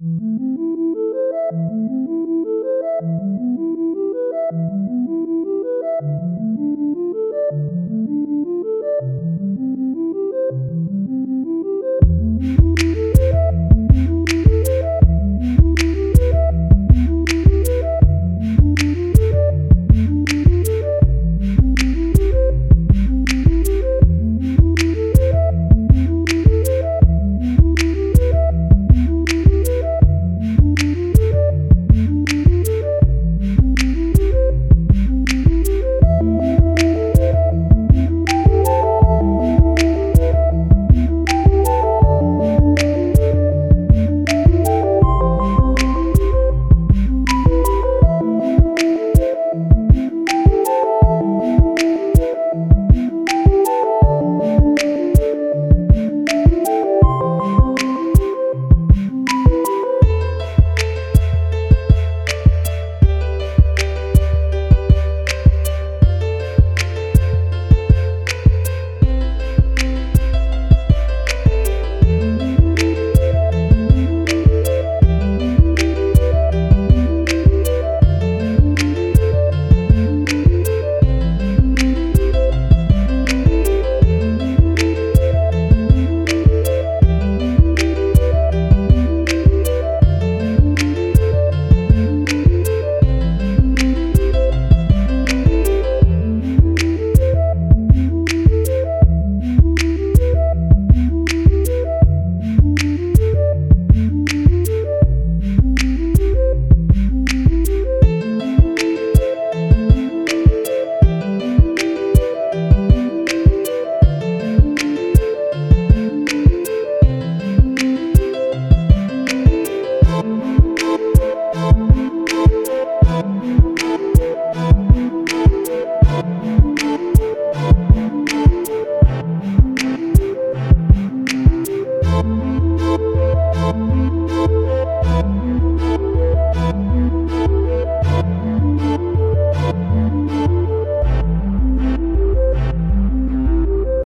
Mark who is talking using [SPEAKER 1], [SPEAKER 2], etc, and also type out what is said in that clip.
[SPEAKER 1] Música